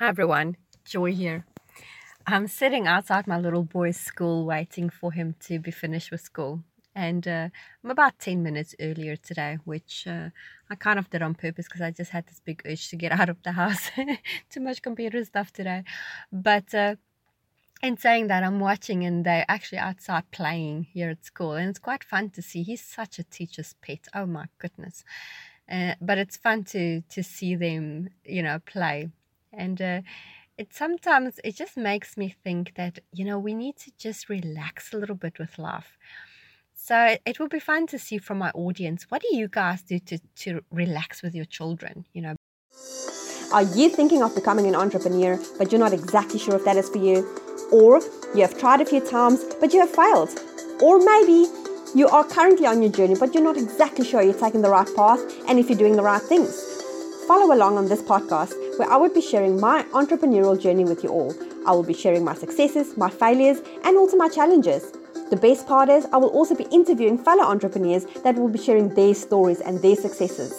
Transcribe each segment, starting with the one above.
Hi everyone, Joy here. I'm sitting outside my little boy's school waiting for him to be finished with school. And uh, I'm about 10 minutes earlier today, which uh, I kind of did on purpose because I just had this big urge to get out of the house. Too much computer stuff today. But uh, in saying that, I'm watching and they're actually outside playing here at school. And it's quite fun to see. He's such a teacher's pet. Oh my goodness. Uh, but it's fun to to see them, you know, play and uh, it sometimes it just makes me think that you know we need to just relax a little bit with life so it will be fun to see from my audience what do you guys do to, to relax with your children you know? Are you thinking of becoming an entrepreneur but you're not exactly sure if that is for you? Or you have tried a few times but you have failed? Or maybe you are currently on your journey but you're not exactly sure you're taking the right path and if you're doing the right things follow along on this podcast where I will be sharing my entrepreneurial journey with you all. I will be sharing my successes, my failures, and also my challenges. The best part is, I will also be interviewing fellow entrepreneurs that will be sharing their stories and their successes.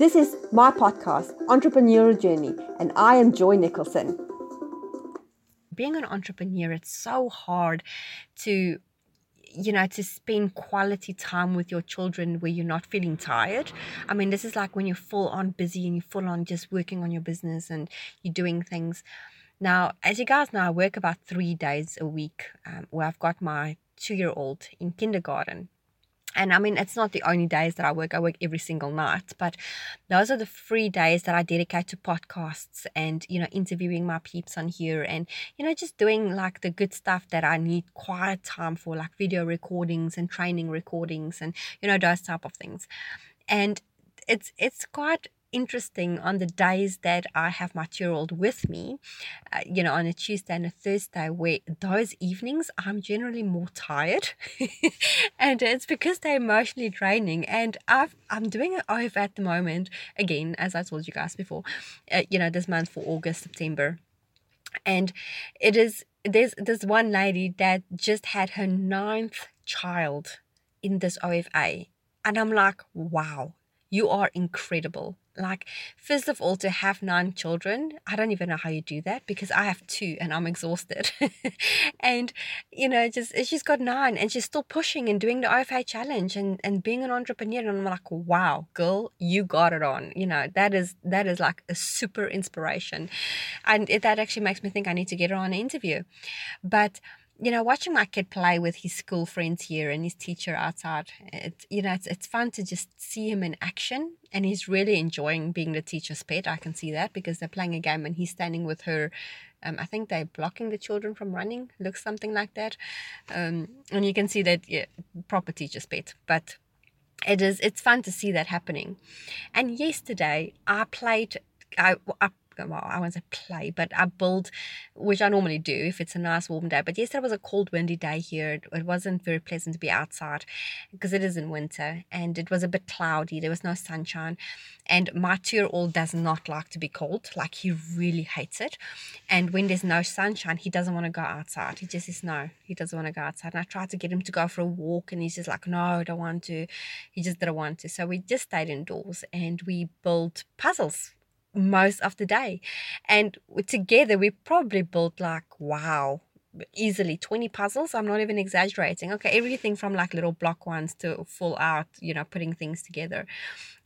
This is my podcast, Entrepreneurial Journey, and I am Joy Nicholson. Being an entrepreneur, it's so hard to you know, to spend quality time with your children where you're not feeling tired. I mean, this is like when you're full on busy and you're full on just working on your business and you're doing things. Now, as you guys know, I work about three days a week um, where I've got my two year old in kindergarten and I mean, it's not the only days that I work. I work every single night, but those are the free days that I dedicate to podcasts and, you know, interviewing my peeps on here and, you know, just doing like the good stuff that I need quiet time for, like video recordings and training recordings and, you know, those type of things. And it's, it's quite interesting on the days that I have my two year old with me, uh, you know, on a Tuesday and a Thursday, where those evenings I'm generally more tired. and it's because they're emotionally draining. And I've, I'm doing it OF at the moment, again, as I told you guys before, uh, you know, this month for August, September. And it is, there's this one lady that just had her ninth child in this OFA. And I'm like, wow, you are incredible. Like, first of all, to have nine children, I don't even know how you do that because I have two and I'm exhausted. and, you know, just she's got nine and she's still pushing and doing the OFA challenge and, and being an entrepreneur. And I'm like, wow, girl, you got it on. You know, that is that is like a super inspiration. And it, that actually makes me think I need to get her on an interview. But you know, watching my kid play with his school friends here and his teacher outside, it, you know, it's, it's fun to just see him in action. And he's really enjoying being the teacher's pet. I can see that because they're playing a game and he's standing with her. Um, I think they're blocking the children from running, looks something like that. Um, and you can see that, yeah, proper teacher's pet. But it is, it's fun to see that happening. And yesterday I played, I, I well, I won't say play, but I build, which I normally do if it's a nice warm day. But yesterday was a cold, windy day here. It wasn't very pleasant to be outside because it is in winter and it was a bit cloudy. There was no sunshine. And my two year old does not like to be cold. Like he really hates it. And when there's no sunshine, he doesn't want to go outside. He just says no, he doesn't want to go outside. And I tried to get him to go for a walk and he's just like, no, I don't want to. He just didn't want to. So we just stayed indoors and we built puzzles most of the day. And together we probably built like, wow, easily 20 puzzles. I'm not even exaggerating. Okay, everything from like little block ones to full out, you know, putting things together.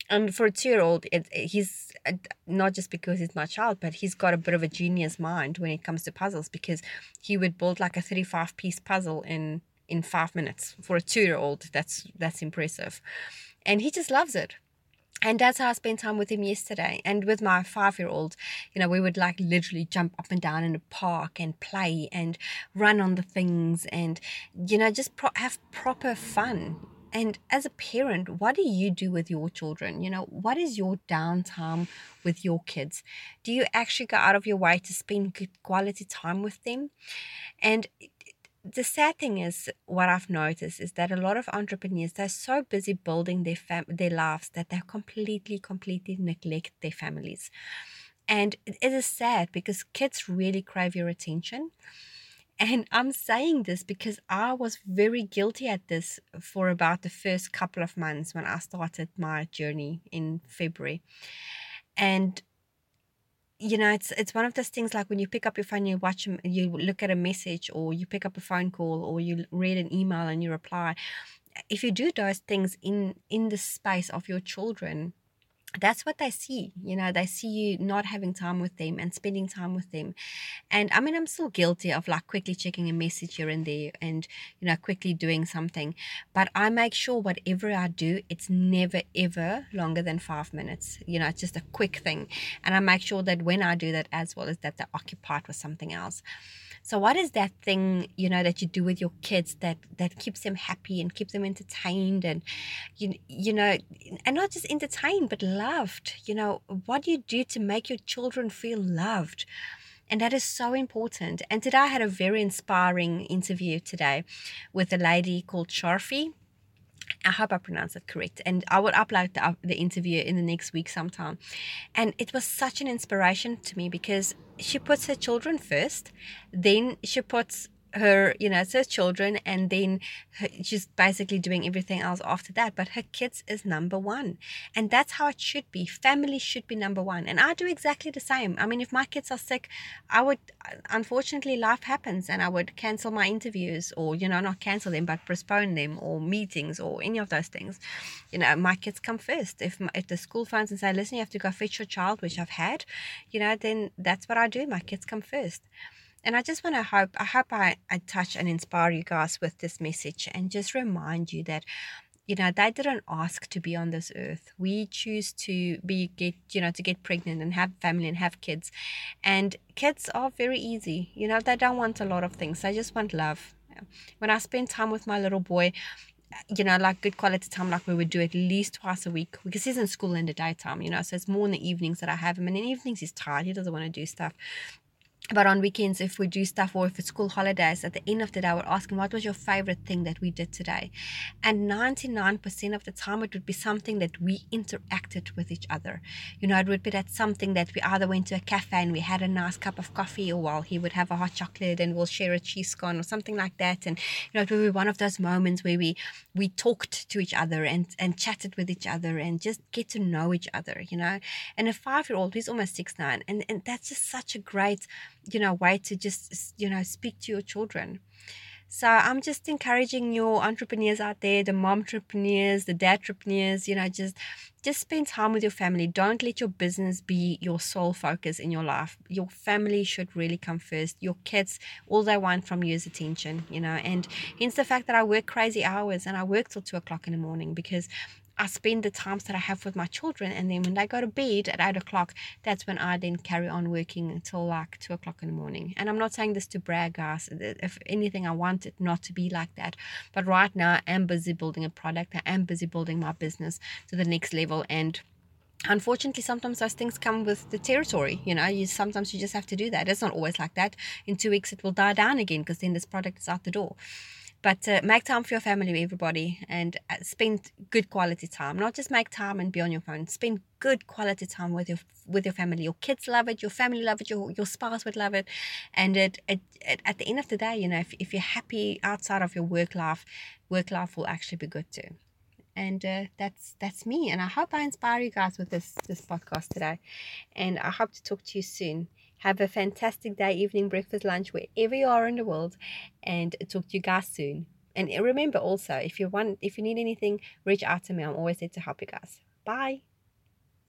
And for a two year old, he's uh, not just because he's my child, but he's got a bit of a genius mind when it comes to puzzles because he would build like a 35 piece puzzle in in five minutes for a two year old. That's that's impressive. And he just loves it and that's how I spent time with him yesterday. And with my five year old, you know, we would like literally jump up and down in the park and play and run on the things and, you know, just pro- have proper fun. And as a parent, what do you do with your children? You know, what is your downtime with your kids? Do you actually go out of your way to spend good quality time with them? And the sad thing is what I've noticed is that a lot of entrepreneurs they're so busy building their fam- their lives that they completely completely neglect their families. And it is sad because kids really crave your attention. And I'm saying this because I was very guilty at this for about the first couple of months when I started my journey in February. And you know it's it's one of those things like when you pick up your phone you watch you look at a message or you pick up a phone call or you read an email and you reply. If you do those things in in the space of your children that's what they see you know they see you not having time with them and spending time with them. And i mean i'm still guilty of like quickly checking a message here and there and you know quickly doing something. But i make sure whatever i do it's never ever longer than five minutes. You know it's just a quick thing. And i make sure that when i do that as well as that they're occupied with something else so what is that thing, you know, that you do with your kids that that keeps them happy and keeps them entertained and you you know, and not just entertained but loved. You know, what do you do to make your children feel loved? And that is so important. And today I had a very inspiring interview today with a lady called Sharfi. I hope I pronounced it correct. And I will upload the, the interview in the next week sometime. And it was such an inspiration to me because she puts her children first, then she puts her, you know, it's her children, and then her, she's basically doing everything else after that. But her kids is number one, and that's how it should be. Family should be number one, and I do exactly the same. I mean, if my kids are sick, I would, unfortunately, life happens, and I would cancel my interviews, or you know, not cancel them, but postpone them, or meetings, or any of those things. You know, my kids come first. If my, if the school phones and say, listen, you have to go fetch your child, which I've had, you know, then that's what I do. My kids come first. And I just want to hope, I hope I, I touch and inspire you guys with this message and just remind you that you know they didn't ask to be on this earth. We choose to be get you know to get pregnant and have family and have kids. And kids are very easy. You know they don't want a lot of things. They just want love. When i spend time with my little boy you know, like good quality time, like we would do at least twice a week because he's in school in the daytime, you know, so it's more in the evenings that I have him. And in the evenings, he's tired, he doesn't want to do stuff but on weekends if we do stuff or if it's school holidays at the end of the day i would ask him what was your favorite thing that we did today? And 99% of the time it would be something that we interacted with each other. You know it would be that something that we either went to a cafe and we had a nice cup of coffee or while he would have a hot chocolate and we'll share a cheese scone or something like that. And you know it would be one of those moments where we we talked to each other and and chatted with each other and just get to know each other you know? And a five year old he's almost six nine and and that's just such a great you know way to just you know speak to your children. So i'm just encouraging your entrepreneurs out there the mom entrepreneurs the dad entrepreneurs you know just just spend time with your family. Don't let your business be your sole focus in your life. Your family should really come first. Your kids all they want from you is attention you know and hence the fact that i work crazy hours and i work till two o'clock in the morning because I spend the times that I have with my children, and then when they go to bed at eight o'clock, that's when I then carry on working until like two o'clock in the morning. And I'm not saying this to brag, guys. If anything, I want it not to be like that. But right now, I am busy building a product. I am busy building my business to the next level, and unfortunately sometimes those things come with the territory you know you sometimes you just have to do that it's not always like that in two weeks it will die down again because then this product is out the door but uh, make time for your family, everybody, and uh, spend good quality time. Not just make time and be on your phone. Spend good quality time with your with your family. Your kids love it. Your family love it. Your your spouse would love it. And it, it, it at the end of the day, you know, if, if you're happy outside of your work life, work life will actually be good too. And uh, that's that's me. And I hope I inspire you guys with this this podcast today. And I hope to talk to you soon. Have a fantastic day, evening, breakfast, lunch, wherever you are in the world, and talk to you guys soon. And remember also, if you want, if you need anything, reach out to me. I'm always there to help you guys. Bye.